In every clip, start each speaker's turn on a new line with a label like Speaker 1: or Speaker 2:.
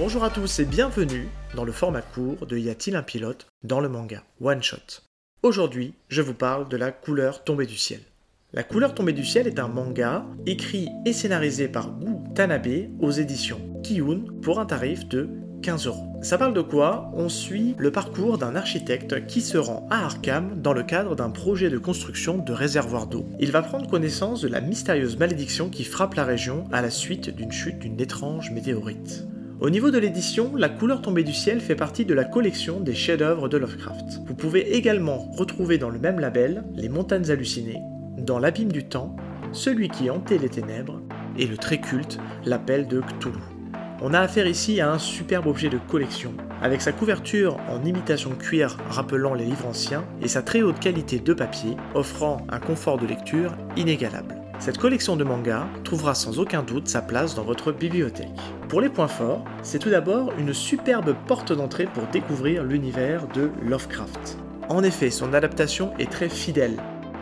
Speaker 1: Bonjour à tous et bienvenue dans le format court de Y a-t-il un pilote dans le manga One Shot. Aujourd'hui, je vous parle de la couleur tombée du ciel. La couleur tombée du ciel est un manga écrit et scénarisé par Gu Tanabe aux éditions Kiyun pour un tarif de 15 euros. Ça parle de quoi? On suit le parcours d'un architecte qui se rend à Arkham dans le cadre d'un projet de construction de réservoir d'eau. Il va prendre connaissance de la mystérieuse malédiction qui frappe la région à la suite d'une chute d'une étrange météorite. Au niveau de l'édition, La couleur tombée du ciel fait partie de la collection des chefs-d'œuvre de Lovecraft. Vous pouvez également retrouver dans le même label Les montagnes hallucinées, Dans l'abîme du temps, Celui qui hantait les ténèbres et le très culte L'appel de Cthulhu. On a affaire ici à un superbe objet de collection, avec sa couverture en imitation cuir rappelant les livres anciens et sa très haute qualité de papier, offrant un confort de lecture inégalable. Cette collection de mangas trouvera sans aucun doute sa place dans votre bibliothèque. Pour les points forts, c'est tout d'abord une superbe porte d'entrée pour découvrir l'univers de Lovecraft. En effet, son adaptation est très fidèle,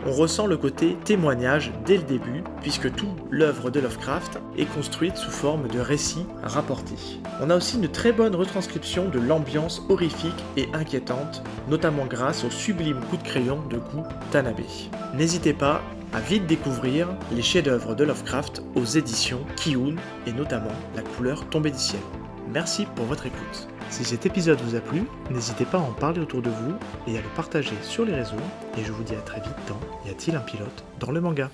Speaker 1: on ressent le côté témoignage dès le début, puisque toute l'œuvre de Lovecraft est construite sous forme de récits rapportés. On a aussi une très bonne retranscription de l'ambiance horrifique et inquiétante, notamment grâce au sublime coup de crayon de Gu Tanabe. N'hésitez pas à vite découvrir les chefs-d'œuvre de Lovecraft aux éditions Kiyun et notamment La couleur tombée du ciel. Merci pour votre écoute. Si cet épisode vous a plu, n'hésitez pas à en parler autour de vous et à le partager sur les réseaux. Et je vous dis à très vite dans Y a-t-il un pilote dans le manga?